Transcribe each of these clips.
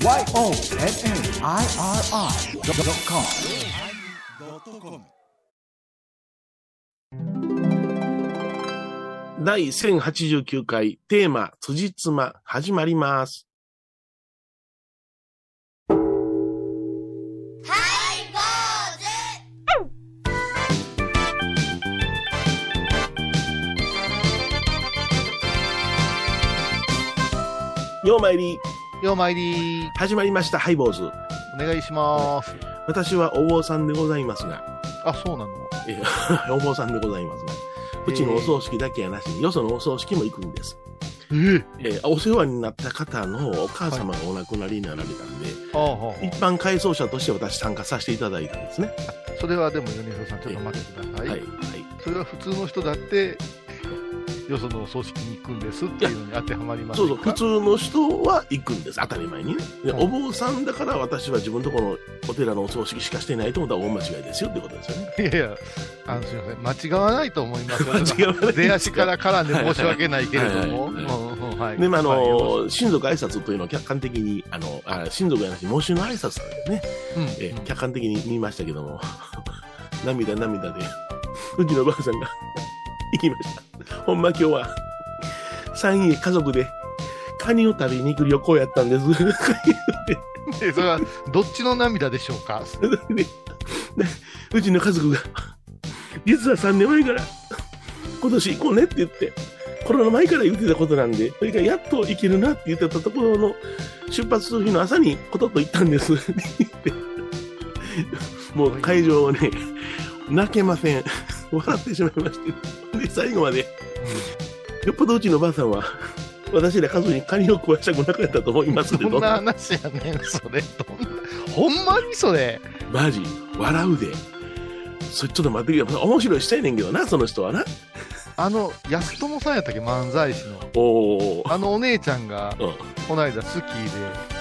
YONNIRI.com 第1089回テーマ、辻褄、始まります。ようまいり、ようまいり始まりました、ハイボーズ。お願いします。私はお坊さんでございますが、あ、そうなの？えー お坊さんでございますが、うちのお葬式だけやなしに、よそのお葬式も行くんです。ええーお世話になった方のお母様がお亡くなりになられたんで、は一般改装者として私参加させていただいたんですね。あ、それはでも、米広さん、ちょっと待ってください。はい。はい。それは普通の人だって、よそのお葬式に行くんですっていうのに当てはまりますか？そうそう、普通の人は行くんです、当たり前にね。で、うんお坊さんだから私は自分のところのお寺のお葬式しかしてないと思ったら大間違いですよってことですよね。いやいや、あのすみません、間違わないと思いますよ。間違わない。出足から絡んで申し訳ないけれども。で、まあ、の、親族挨拶というのを客観的に、あの、あ親族やなし、喪主の挨拶なんですね。うん。えー客観的に見ましたけども、涙涙で、うちのおばあさんが行きました。ほんま今日は、三家家族で、カニを食べに行く旅行やったんです。でそれはどっちの涙でしょうか？うちの家族が、実は3年前から、今年行こうねって言って、コロナ前から言ってたことなんで、それからやっと行けるなって言ってたところの、出発する日の朝にコトッと行ったんです。もう会場をね、泣けません。笑ってしまいまして。で、最後まで、よっぽどうちのばあさんは、私ら家族にカニを食わしたくなかったと思いますけどどんな話やねん、それ。どんなほんまにそれ。マジ笑うで。それちょっと待ってくれ。面白いしたいねんけどな、その人はな。あの、安友さんやったっけ、漫才師の。おー。あのお姉ちゃんが、うんこの間スキーうんで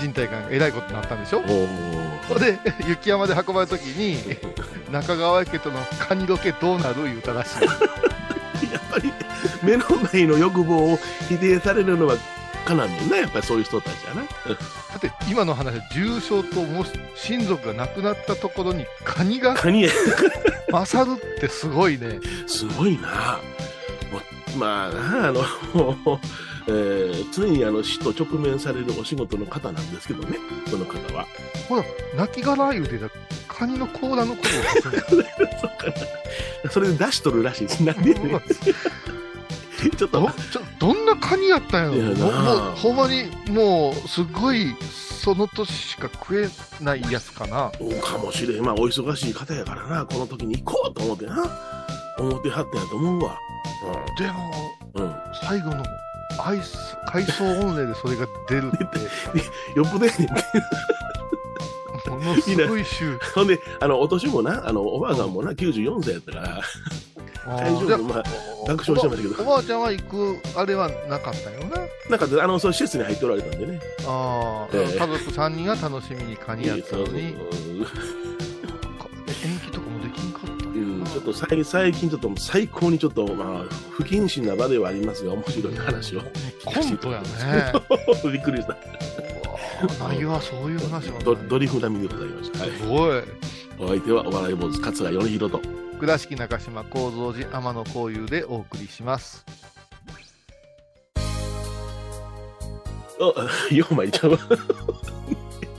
人体がえらいことになったんでしょ？おー。で、雪山で運ばれるときに、中川家とのカニロケどうなる言うたらしい。やっぱり、目の前の欲望を否定されるのはかなんねんな、やっぱりそういう人たちやな。だって今の話は重症ともし親族が亡くなったところにカニがカニや、勝るってすごいね。すごいな。まあな、あの、えー常にあの死と直面されるお仕事の方なんですけどね、その方は。ほら、亡き殻言うてたカニの甲羅のことをそうかな。それで出しとるらしいです。なんでやねんちょっとど、ちょどんなカニやったんやろもうもうほんまにもうすごいその年しか食えないやつかなかもしれん。まあ、お忙しい方やからな、この時に行こうと思ってな。思ってはったんやと思うわ。でもうん。うん。最後のアイス回想音声でそれが出るって。よっぽどやねん。て。ものすごい週ほんで、あの、お年もな、あの、おばあさんもな、94歳やったから、会場でまあ、爆笑してましたけど。おばあちゃんは行くあれはなかったよな。なんか、あの、そういう施設に入っておられたんでね。ああ、ええ。家族3人が楽しみにカニやったのにと最最近ちょっと最高にちょっと、まあ、不謹慎な場ではありますが、面白い話を。コントやねびっくりした。うわないわそういう話はドドリフ並みでございました。はいす。ごいお相手はお笑い坊主、桂米宏と。倉敷中島幸三寺天野幸雄でお送りしますあ、4枚ちゃう。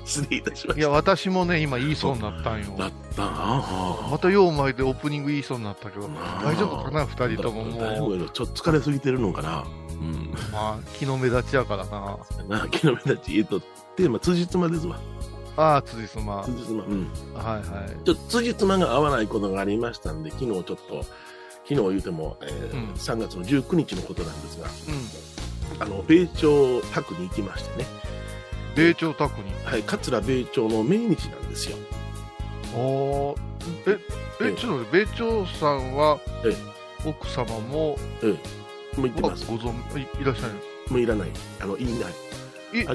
失礼いたしましいや私もね今言いそうになったんよた。だったなあまた4枚でオープニング言いそうになったけどあ大丈夫かな2人とも大丈もう夫やろちょっと疲れすぎてるのかな。うん。まあ気の目立ちやからななあ、昨日目立ち、えっと、テーマ、辻褄ですわ。ああ辻褄は辻褄。うん。いはいちょっと辻褄が合わないことがありましたんで、昨日ちょっと、昨日言うても、えーうん3月の19日のことなんですが、うんあの、米朝宅に行きましてね、米朝宅に。はい、桂米朝の命日なんですよ。おー。ええええ。ちょっと待って米朝さんはえ奥様もええ、もう行ってごます。存いいらっしゃるもういらない。あの、いない。い家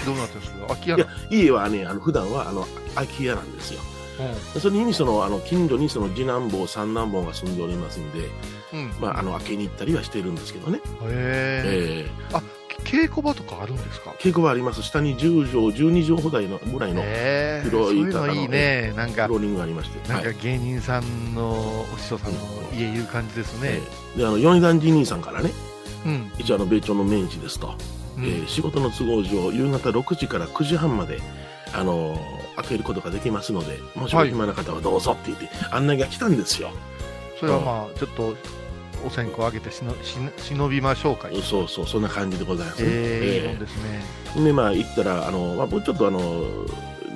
どうなってるんですか？空き家いや、家はね、あの、普段は、あの、空き家なんですよ。なそれに、その、あの、近所にその次男坊、三男坊が住んでおりますんで、うん。うんまあ、あの、開けに行ったりはしてるんですけどね。へええ。あき稽古場とかあるんですか？稽古場あります。下に10畳、12畳ほどのぐらいのえー、広いそういうのいいね。なんかフロ、ーリングがありまして。なんかはい芸人さんのお師匠さんの家いう感じですね。えーで、あの、米團寺兄さんからね、うん。一応あの、米朝の命日ですと、うんえー仕事の都合上、夕方6時から9時半まで、あのー開けることができますので、もしお暇な方はどうぞって言って、案内が来たんですよ。それはまあ、ちょっと、お線香あげてしのしの忍びましょうか。そうそう、そんな感じでございますね。えー、いいもえんですね。ーで、まあ、行ったら、あの、まあ、僕ちょっとあの、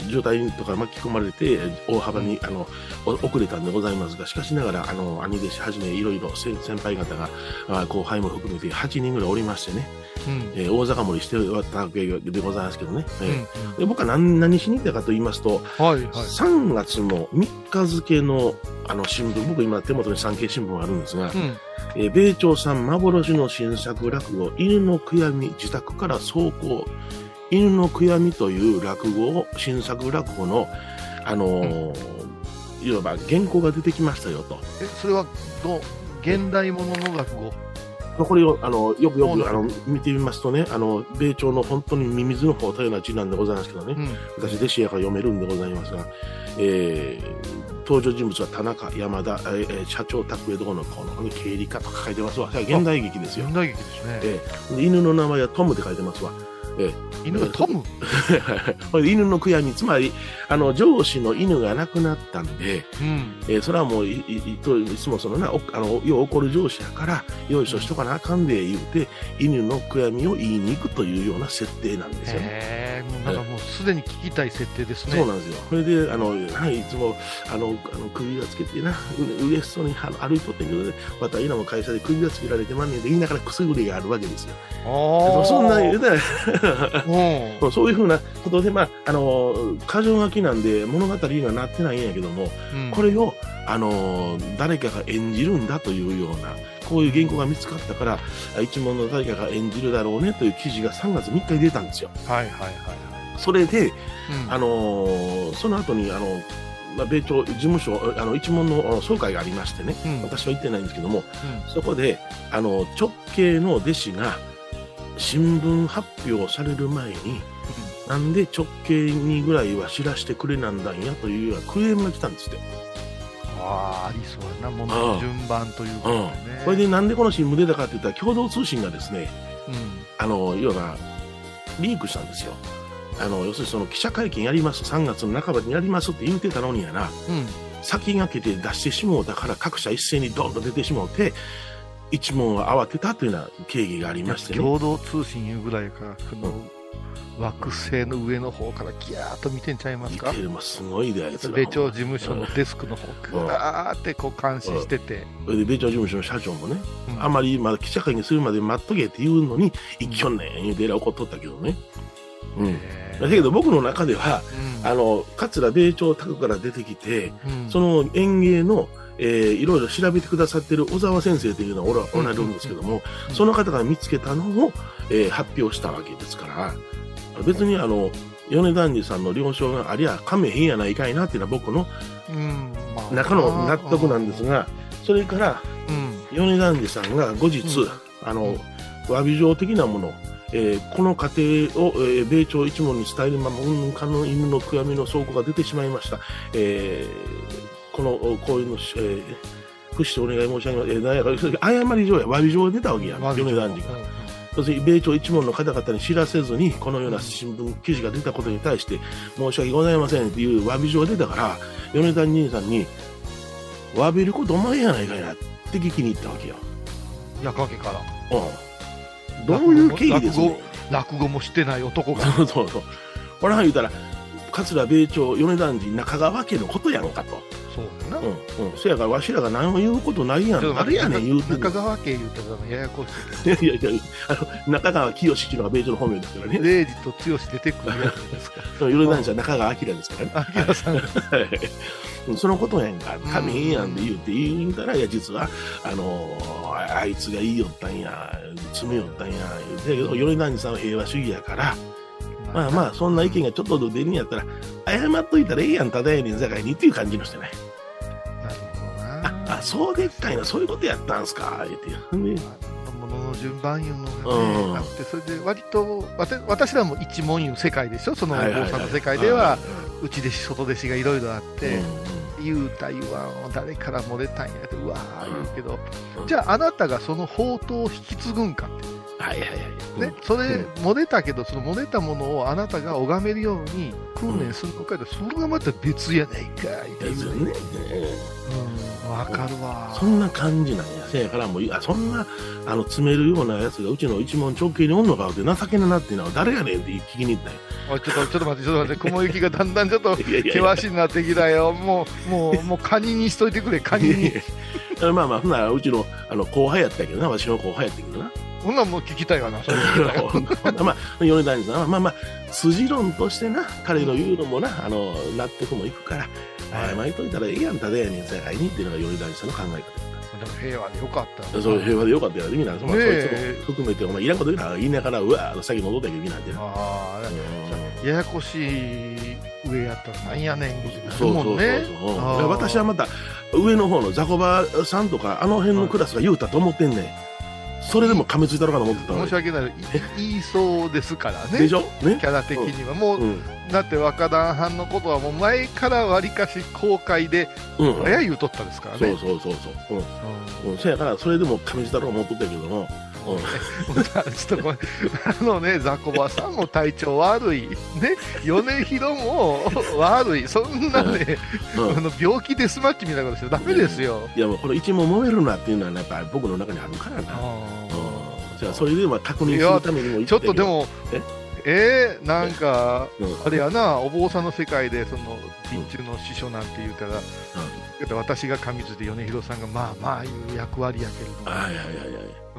渋滞とか巻き込まれて、大幅に、あの、お遅れたんでございますが、しかしながら、あの、兄弟子はじめ、いろいろ先先輩方が、あ後輩も含めて8人ぐらいおりましてね、うん。えー大坂盛りしてたわけでございますけどね。えーうんで僕は何何しに行ったかと言いますと、うんはいはい。3月の3日付のあの新聞、僕今手元に産経新聞があるんですが、うん。えー米朝さん幻の新作落語、犬の悔やみ、自宅から走行、犬の悔やみという落語を、新作落語の、あのーいわば原稿が出てきましたよと。え、それは、どう、現代ものの落語？これを、あの、よくよく、あの、見てみますとね、あの、米朝の本当にミミズの方たような字なんでございますけどね、うん。私、弟子やから読めるんでございますが、えー登場人物は田中、山田、えーえー社長、拓江どこのこの、経理課とか書いてますわ。現代劇ですよ現。代劇ですね。えーで犬の名前はトムって書いてますわ。え犬がトム？犬の悔やみ、つまり、あの、上司の犬が亡くなったんで、うん。えーそれはもうい、つもそのな、おあの、よう怒る上司やから、よいしょしとかなあかんで言うて、犬の悔やみを言いに行くというような設定なんですよね。もうなんかもうすでに聞きたい設定ですね。そうなんですよ。それで、あの、はい、いつも、あの、あの首がつけてな、う嬉しそうに歩いとってんけどね、また今も会社で首がつけられてまんねんで言いながらくすぐりがあるわけですよ。ああ。そんな言うたら、うん。そ うそういうふうなことで、まあ、あの、箇条書きなんで物語にはなってないんやけども、うんこれを、あの、誰かが演じるんだというような、こういう原稿が見つかったから、あ一門の誰かが演じるだろうねという記事が3月3日に出たんですよ。はいはいはいはそれで、い。うんあのーその後に、あの、まあ、米朝事務所、あの、一門の総会がありましてね、うん私は行ってないんですけども、うんそこで、あの、直系の弟子が、新聞発表される前に、なんで直系にぐらいは知らしてくれなんだんやというようなクレームが来たんですって。ああ、ありそうやな、もああの順番ということでね。これでなんでこの新聞出たかって言ったら、共同通信がですね、うん、あの、要は、リークしたんですよ。あの、要するにその記者会見やります、3月の半ばにやりますって言ってたのにやな、うん、先駆けて出してしもうたから各社一斉にドンと出てしもうて、一門は慌てたというような経緯がありましてね。共同通信いうぐらいから、この惑星の上の方からギャーッと見てんちゃいますか？見てるもすごいで、あいつら。米朝事務所のデスクの方、ぐわーってこう監視してて、それで米朝事務所の社長もね、うん。あまりまだ記者会見するまで待っとけって言うのに、一挙ねん言うてえらい怒っとったけどね。うん。だけど僕の中では、うん。あの、桂米朝宅から出てきて、うん。その園芸の、えーいろいろ調べてくださってる小沢先生というのはおらおられるんですけども、うんその方が見つけたのを、えー発表したわけですから、別にあの、米團次さんの了承がありゃ、かめへんやないかいなっていうのは僕の中の納得なんですが、それから、うん。米團次さんが後日、うん。あの、詫び状的なもの、えーこの過程を、えー米朝一門に伝えるまま、うんぬんかの犬の悔やみの倉庫が出てしまいました。えーこの、おこういうの、えー、屈してお願い申し上げます。えー、なんやか、それ謝り状や、詫び状が出たわけや、まず米團次が。うん要するに米朝一門の方々に知らせずに、このような新聞記事が出たことに対して、申し訳ございませんっていう詫び状が出たから、米田兄さんに、詫びることお前やないかいなって聞きに行ったわけよ。矢掛からうん。どういう経緯ですね。落語もしてない男がそうそうそう。これは言うたら、桂米朝、米團次、中川家のことやろかと。な、うん。うん。そやから、わしらが何も言うことないやん。ちょっと待って誰やねん言うて中川家言うてたらややこしいけいやいやいや、あの、中川清っていうのが米朝の本名ですからど、ね。レイジと剛出てくるやつですか。米團次は中川明ですからね。あきらさんそのことやんか、神ええやんで言うて言うたら、いや、実は、あのーああいつが言いよったんや、詰めよったんや、言うて、米團次さんは平和主義やから、まあまあ、そんな意見がちょっと出るんやったら、謝っといたらええやん、ただやねん、さかいにっていう感じの人ね。あ、あそうでっかいな、そう。いうことやったんすか、言うて。も物の順番いうのうんがね、あって、それで割と、私らも一問いう世界でしょ、そのお坊さんの世界では、内弟子、外弟子がいろいろあって、うん。言うた言わんを誰から漏れたんやって、うわー言うけど、うん。じゃああなたがその宝刀を引き継ぐんかって。はいはいはい。ね、それ、漏れたけど、その漏れたものをあなたが拝めるように訓練するのかで、それがまた別やないかいっていう。ね。うん、わかるわ。そんな感じなんや。せやからもう、あそんな、あの、詰めるようなやつがうちの一問直系におんのかって情けななっていうのは誰やねんって聞きに行ったんや。おいちょっと、ちょっと待って、ちょっと待って、雲行きがだんだんちょっと険しになってきたよ。もう、もう、もう、カニにしといてくれ、カニに。まあまあ、ほんならうちのあの後輩やったけどな、私の後輩やったけどな。ほんなんもう聞きたいわな、それまあ、米谷さんは、まあまあ、筋論としてな、彼の言うのもな、あの、納得もいくから、謝りとい。たらええやん、ただやねん、さやいにっていうのが米谷さんの考え方。でも平和でよかった。そう平和でよかったよ、意味なんです。まあ、ねそいえ。つも含めて、お前、いらんこと言うな、言いながら、うわ、先戻ったけど、意味なんて。な。ああ、うん。ややこしい上やったらなんやねん、そうそうそうそう、私はまた上の方のザコバさんとかあの辺のクラスが言うたと思ってんねんそれでも噛みついたのかと思ってたの申し訳ない。い言いそうですからね。でしょ？ね？キャラ的には。もう、うん。だって若旦藩のことはもう前からわりかし公開で、うん。早言うとったですからね。そうそうそうそう。うん、うん、そやからそれでも噛みついたのか思っとったけども、うんちょっとごめん、あのね、ザコバさんも体調悪い、ね、米広も 悪い、そんなね、うん。あの病気デスマッチみたいなことしてダメですよ。いやもうこの一問揉めるなっていうのはやっぱり僕の中にあるからな、うん、じゃあそれでまあ確認するためにも言ちょっとでもえ、えー、なんか、うん。あれやな、お坊さんの世界で、その、備中の師匠なんて言うたら、だって私が上津で米広さんが、まあまあいう役割やけれども、はいはいはい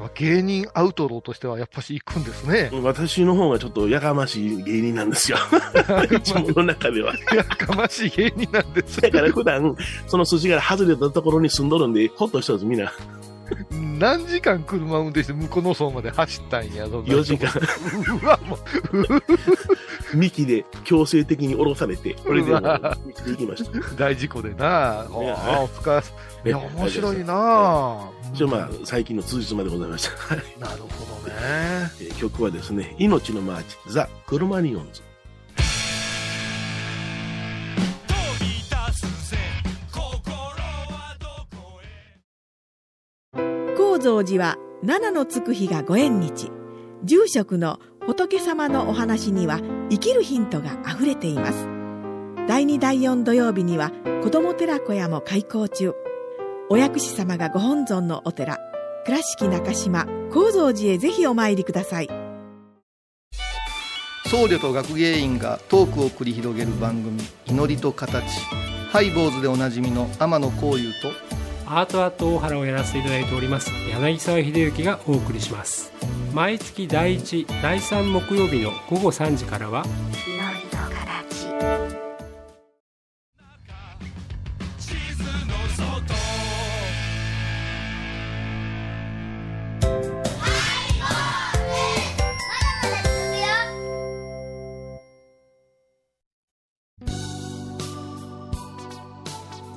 はい。芸人アウトローとしてはやっぱし行くんですね。私の方がちょっとやかましい芸人なんですよ。一問の中では。やかましい芸人なんですだから普段その筋から外れたところに住んどるんでほっとしたんですみんな何時間車運転して向こうの層まで走ったんや、そんな4時間うわ、も幹で強制的に降ろされてこれでもう道で行きましたう大事故でな。あお疲れ。いや、ね面白いな。一応まあ最近の通日までございましたなるほどね。えー曲はですね、命のマーチ、ザ・クロマニオンズ。蔵寺は七のつく日がご縁日。住職の仏様のお話には生きるヒントがあふれています。第2第4土曜日には子ども寺小屋も開校中。お薬師様がご本尊のお寺倉敷中島・高蔵寺へぜひお参りください。僧侶と学芸員がトークを繰り広げる番組「祈りと形」ハイ坊主でおなじみの天野幸雄とアートアート大原をやらせていただいております。柳沢秀幸がお送りします。毎月第1第3木曜日の午後3時からは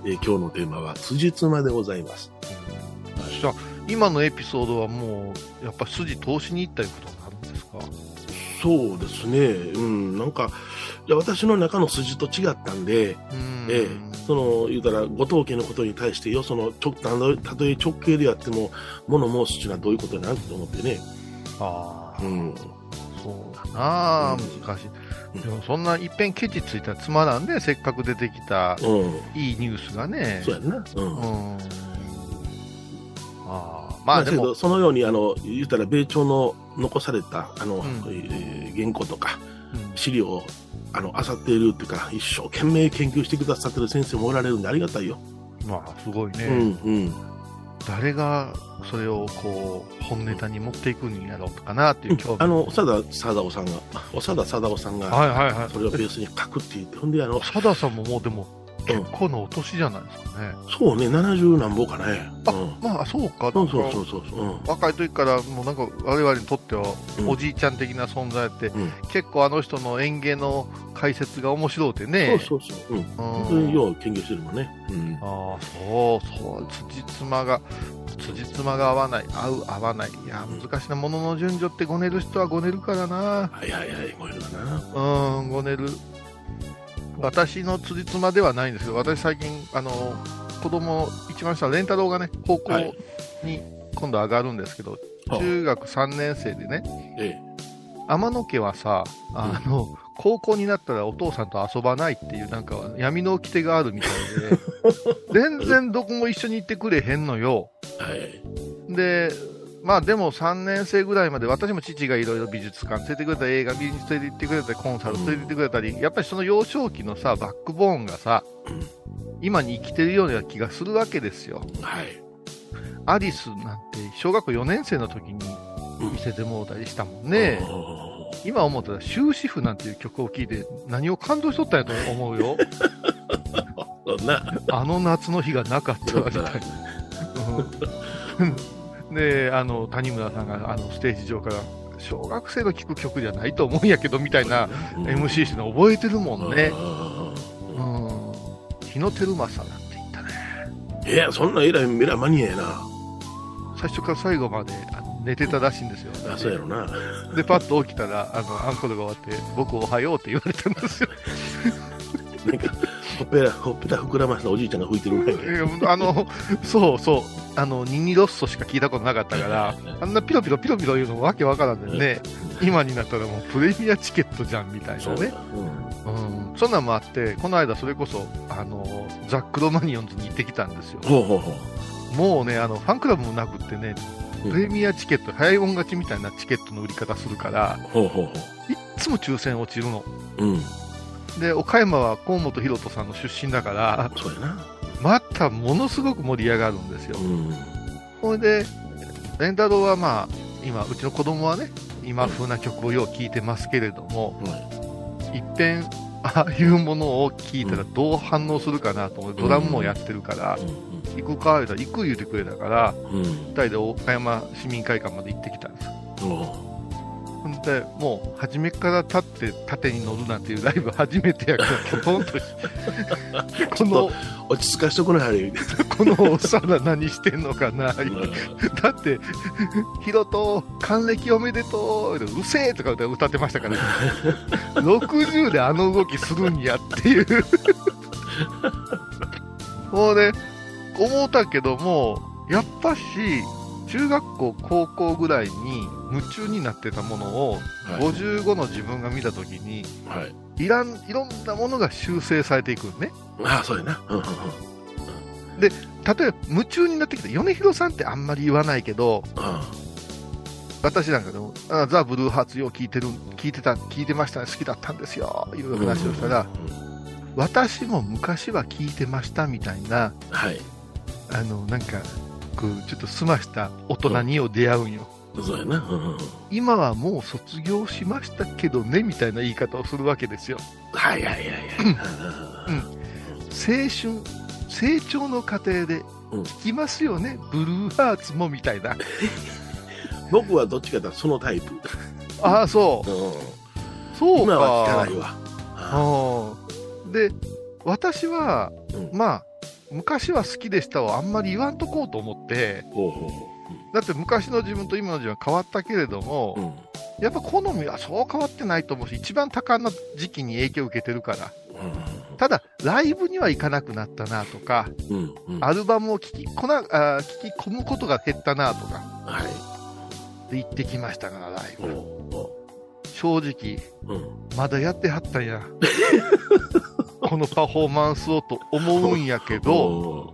えー今日のテーマは、辻褄でございます。じゃあ今のエピソードはもう、やっぱ筋通しに行ったいうことになるんですか？そうですね、うん、なんか、いや私の中の筋と違ったんで、うんええその、言うたら、後藤家のことに対してよ、その、ちょたとえたとえ直系であっても、物申すっていうのはどういうことやなって思ってね。ああ、うん。そうだなあ、うん難しうんい。でもそんないっぺんケチついたらつまらんで、せっかく出てきたうん。いいニュースがね。そうやんな。うん。うん。ああ、ままあ、あでもそのように、あの、言ったら、米朝の残された、あの、んえー原稿とか、うん資料を、あの、漁っているっていうか、一生懸命研究してくださってる先生もおられるんでありがたいよ。まあすごいね。うん、うん。誰がそれをこう、本ネタに持っていくんやろうかなっていう興味。あの、長田貞夫さんが、長田貞夫さんが。それをベースに書くって言って、ほんで、あの、佐田さんももうでも、結構のお年じゃないですかね。そうね、70何ぼかね。あうん。まあそうか。そうそうそうそう。うん。若い時からもうなんか我々にとってはうんおじいちゃん的な存在って、うん結構あの人の演芸の解説が面白うてね。そうそうそう。うん。うん研究してるもんね。うん。ああ、そうそう、辻褄が、辻褄が合わない、合う、合わない。いや、難しいな。ものの順序ってごねる人はごねるからな。はいはいはい、こういうのかな。うん、ごねる。私の辻褄ではないんですけど、私最近、あの、子供、一番下、レンタロウがね、高校はいに今度上がるんですけど、中学3年生でね、え天野家はさ、あの、高校になったらお父さんと遊ばないっていう、なんか闇の掟があるみたいで、全然どこも一緒に行ってくれへんのよ。え。はい。で、まあでも3年生ぐらいまで、私も父がいろいろ美術館連れてくれたり、映画見に連れて行ってくれたり、コンサート連れて行ってくれたり、やっぱりその幼少期のさ、バックボーンがさ、うん今に生きてるような気がするわけですよ。はい。アリスなんて小学校4年生の時に見せてもうたりしたもんね。今思ったら終止符なんていう曲を聴いて何を感動しとったんやと思うよ。あの夏の日がなかったわみたいな。うんで、あの、谷村さんがあのステージ上から、小学生の聴く曲じゃないと思うんやけどみたいな MC してるの覚えてるもんね。うん。日野照正なんて言ったね。いや、そんなえらい、えらいマニアやな。最初から最後まであの寝てたらしいんですよ。あ、そうやろな。で、パッと起きたら、あの、アンコールが終わって、僕おはようって言われたんですよ。なんか、ほっぺら、ほっぺた膨らましたおじいちゃんが吹いてるぐらいで。あの、そうそう、あの、ニニロッソしか聞いたことなかったから、あんなピロピロピロピロ言うのもわけわからんでね、今になったらもうプレミアチケットじゃんみたいなね。うん。そんなんもあって、この間それこそ、あの、ザックロマニオンズに行ってきたんですよ。ほうほうほう。もうね、あの、ファンクラブもなくってね、うんプレミアチケット、早いもん勝ちみたいなチケットの売り方するから、ほうほうほいっつも抽選落ちるの。う。うん。で、岡山は河本博人さんの出身だから、そうやな。またものすごく盛り上がるんですよ。うん。ほいで、レンタロウはまあ、今、うちの子供はね、今風な曲をよう聴いてますけれども、いっぺん、ああいうものを聴いたらどう反応するかなと思って、ドラムもやってるから、行くか言うたら、行く言うてくれたから、うん。うん。二人で岡山市民会館まで行ってきたんですよ。おほんで、もう、初めから立って縦に乗るなんていうライブ初めてやから、ポトンとし この、落ち着かしとこないあれ。このお皿何してんのかな、だって、ヒロト、還暦おめでとう、うせえとか歌ってましたから、60であの動きするんやっていう。もうね、思ったけども、やっぱし、中学校、高校ぐらいに夢中になってたものを、はい55の自分が見たときに、はい。いらん、いろんなものが修正されていくのね。ああ、そうやな。うんうん例えば、夢中になってきた、米広さんってあんまり言わないけど、うん。私なんかでも、あザ・ブルーハーツよう聞いてる、聞いてた、聞いてましたね、好きだったんですよ、いう話をしたら、私も昔は聞いてましたみたいな、はい。あの、なんか、ちょっと澄ました大人にを出会うんよ。そうやな。うんうん今はもう卒業しましたけどね、みたいな言い方をするわけですよ。はいはいはいはい。青春、成長の過程でうん聞きますよね、ブルーハーツもみたいな。僕はどっちかというとそのタイプ。ああ、そう。うんそうか。今は聞かないわ。うんで、私は、うんまあ、昔は好きでしたをあんまり言わんとこうと思って、ほうほうほだって昔の自分と今の自分は変わったけれども、う。うん。やっぱ好みはそう変わってないと思うし、一番多感な時期に影響を受けてるから。ただ、ライブには行かなくなったなとか、うん。うん。アルバムを聴きこなあ聞き込むことが減ったなとか、はい。で行ってきましたから、ライブ。お正直、ううん。まだやってはったんや。このパフォーマンスをと思うんやけど、お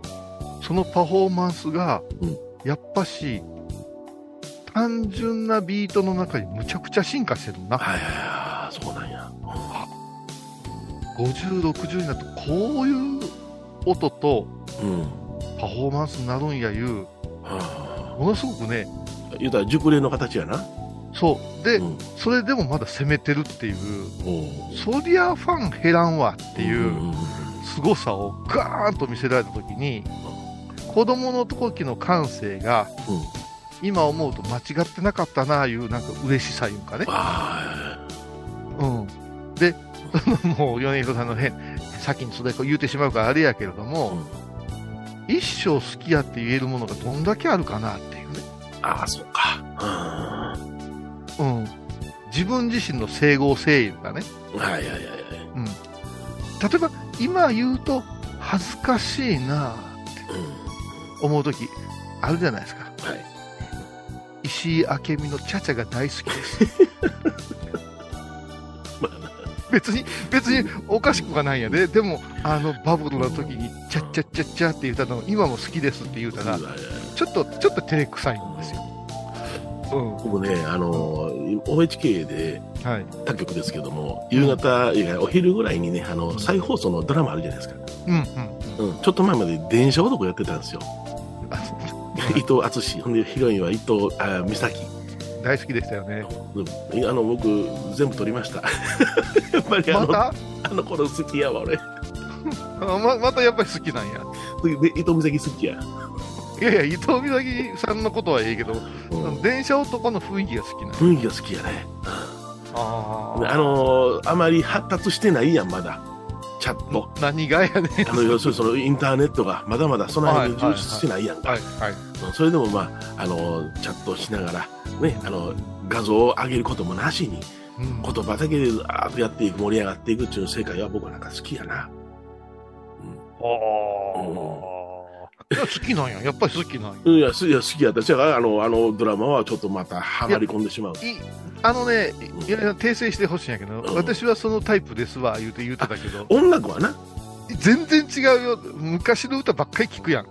そのパフォーマンスがうん、やっぱし、単純なビートの中にむちゃくちゃ進化してるな。はいはいはい。そうなんや。50、60になると、こういう音とうん。パフォーマンスになるんやいう、はものすごくね、あ。言うたら熟練の形やな。そう。で、うん。それでもまだ攻めてるっていう、そりゃファン減らんわっていんう凄さをガーンと見せられたときに、子供の時の感性が、うん。今思うと間違ってなかったなあいうなんか嬉しさいうかね。あうん。で、もう米広さんの変、先にそれ言うてしまうからあれやけれども、一生好きやって言えるものがどんだけあるかなっていうね。ああ、そうか。うん。自分自身の整合性いうかね。うん。はいはいはいはい。うん。例えば、今言うと、恥ずかしいなって思うとき、あるじゃないですか。うん。はい。石井明美のチャチャが大好きです。まあな別に、別におかしくはないんやで。でも、あの、バブルの時に、チャッチャッチャッチャって言ったのを、今も好きですって言うたらはい、はいはいちょっと、ちょっと照れくさいんですよ。う僕ね、あの、OHK でん。はい。他局ですけども、夕方、いやお昼ぐらいにね、あの、再放送のドラマあるじゃないですか。うん、うん。うん。ちょっと前まで電車男やってたんですよ。伊藤淳。ほんで、ヒロインは伊藤あ美咲。大好きでしたよね。うんあの、僕、全部撮りました。やっぱりあの、また？あの頃好きやわ、俺。あままたやっぱり好きなんや。で伊藤美咲好きや。いやいや、伊藤美咲さんのことはええけど、うん電車男の雰囲気が好きな。雰囲気が好きやね。ああのーあまり発達してないやん、まだ。チャット。何がやねん。あの、要するにそのインターネットがまだまだその辺に充実してないやんか。はい、はい。うんそれでもまあ、あの、チャットしながら、ね、あの、画像を上げることもなしに、うん言葉だけであーっとやっていく、盛り上がっていくっていう世界は僕はなんか好きやな。いや好きなんや。やっぱり好きなんや。うん、いや、すいや好きやった。じゃあ、あの、あのドラマはちょっとまたハマり込んでしまう。いあのね、いやいや訂正してほしいんやけど、うん私はそのタイプですわ、言うて言うてたけど、音楽はな？全然違うよ。昔の歌ばっかり聞くやん。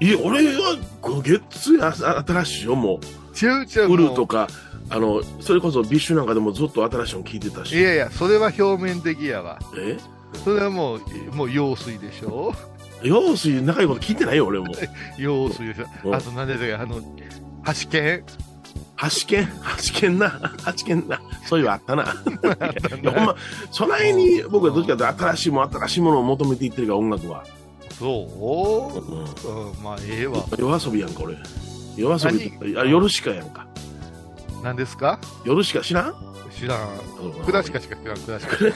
いや、俺は、こうゲッツや、あ新しいよ、も違う違う。う。ウルとか、あの、それこそ BiSH なんかでもずっと新しいの聞いてたし。いやいや、それは表面的やわ。え？それはもう、もう用水でしょ用水、仲いいこと聞いてないよ、俺も。用水。あと何でしたっけ、あの、橋剣橋剣橋剣な。橋剣な。そういうのあったな。いや、ほんま、そないに僕はどっちかというと新しいもの、新しいものを求めていってるから、音楽は。そう？うんうん、まあ、ええわ。夜遊びやんか、俺。夜遊びあ夜しかやんか。何ですか？夜しか知らん？知らん。クラシカしか知らん、クラシカ。い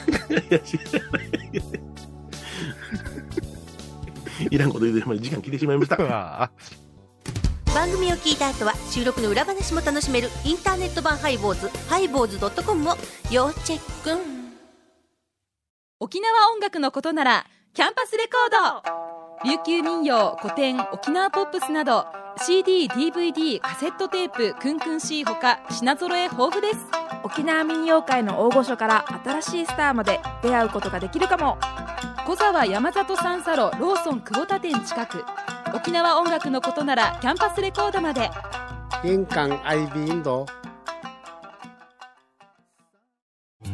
や知らない いらんこと言うて、時間来てしまいました。番組を聞いた後は収録の裏話も楽しめるインターネット版ハイボーズハイボーズ .com を要チェック。沖縄音楽のことならキャンパスレコード。琉球民謡古典沖縄ポップスなど CDDVD カセットテープクンクン C ほか品揃え豊富です。沖縄民謡界の大御所から新しいスターまで出会うことができるかも小沢山里三佐路ローソン久保田店近く。沖縄音楽のことならキャンパスレコードまで。印港 IB 印度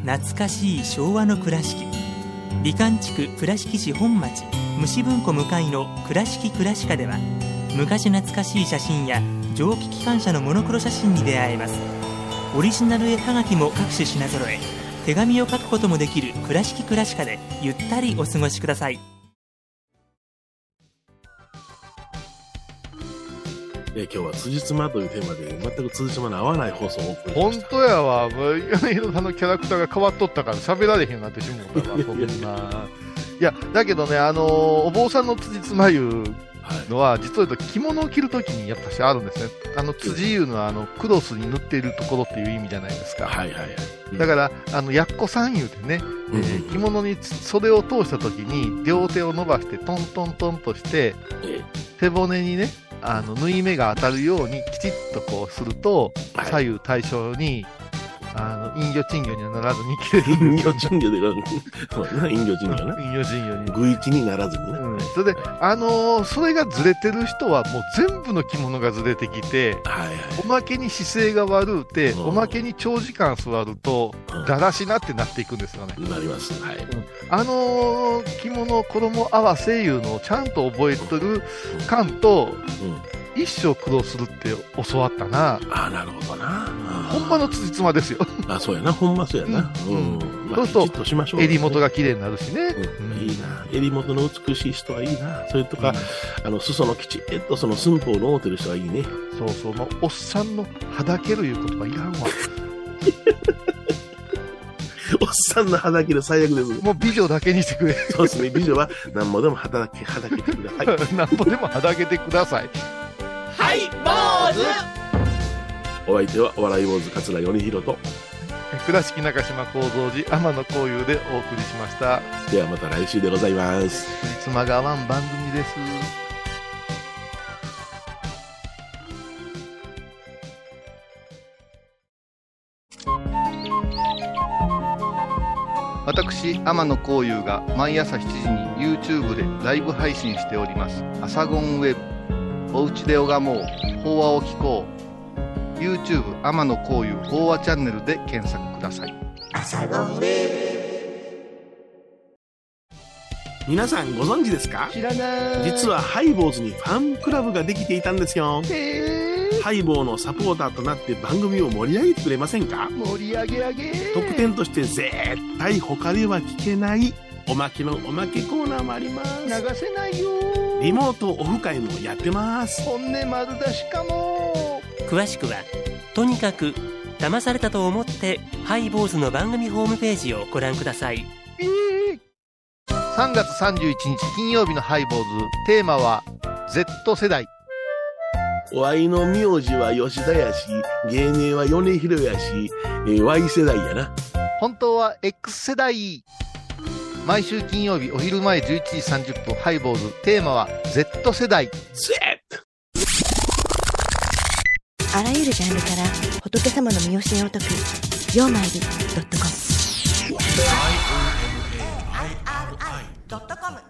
懐かしい昭和の倉敷。美観地区倉敷市本町虫文庫向かいの「倉敷倉歯科」では昔懐かしい写真や蒸気機関車のモノクロ写真に出会えます。オリジナル絵はがきも各種品揃え手紙を書くこともできる「倉敷倉歯科」でゆったりお過ごしくださいえ今日は辻褄というテーマで、全く辻褄の合わない放送をお送りしま本した。当やわ。もう、米広さんのキャラクターが変わっとったから喋られへんようになってしもうたわ。そんな。いや、だけどね、あのーお坊さんの辻褄いうはい。のは、実を言うと着物を着るときにやっぱしあるんですね。あの、辻いうのは、あの、クロスに塗っているところっていう意味じゃないですか。はいはいはい。だから、あの、やっこさん言うてね、うんえー着物に袖を通したときに、両手を伸ばして、トントントンとして、え背骨にね、あの、縫い目が当たるようにきちっとこうすると、はい左右対称に、あの、陰魚賃魚にはならずに着れる 飲んですよ料賃料で、そうやな飲料賃料な。陰魚賃魚に。具一にならずにな。うん、それで、あのーそれがずれてる人はもう全部の着物がずれてきて、はいはい。おまけに姿勢が悪うて、うんおまけに長時間座ると、うんだらしなってなっていくんですよね。なります。はい。あのー着物、衣合わせいうのをちゃんと覚えてる感と、うん。一生苦労するって教わったな。ああ、なるほどな。ほんまの辻褄ですよ。あそうやな。ほんまそうやな。ううんそうすると。襟元が綺麗になるしね。うん、いいな。襟元の美しい人はいいな。それとか、あの、裾のきちっとその寸法を守ってる人はいいね。そうそう、もうおっさんのはだけるいう言葉いらんわ。おっさんの肌着で最悪です。もう美女だけにしてくれ。そうですね、美女は何もでも肌着、肌着てください。なんぼでもはだけてください。はい坊お相手は、お笑い坊主桂米宏と、倉敷中島幸三寺天野幸雄でお送りしました。ではまた来週でございます。妻がわん番組です。私天野幸雄が毎朝7時に YouTube でライブ配信しております「アサゴンウェブ」「おうちで拝もう。法話を聞こう」YouTube 天野幸雄法話チャンネルで検索ください。皆さんご存知ですか？知らない。実はハイボーズにファンクラブができていたんですよ。ハイボーのサポーターとなって番組を盛り上げてくれませんか？盛り上げ上げ。特典として絶対他では聞けないおまけのおまけコーナーもあります。流せないよリモートオフ会もやってます。本音丸出しかも。詳しくはとにかく騙されたと思ってハイボーズの番組ホームページをご覧ください。3月31日金曜日のハイボーズ。テーマは Z 世代。お会いの名字は吉田やし、芸名は米広やし、えー Y 世代やな。本当は X 世代毎週金曜日お昼前11時30分、ハイボーズ。テーマは Z 世代。Z! あらゆるジャンルから仏様の身教えを解く、曜マイルドットコム。i o m a i r i .com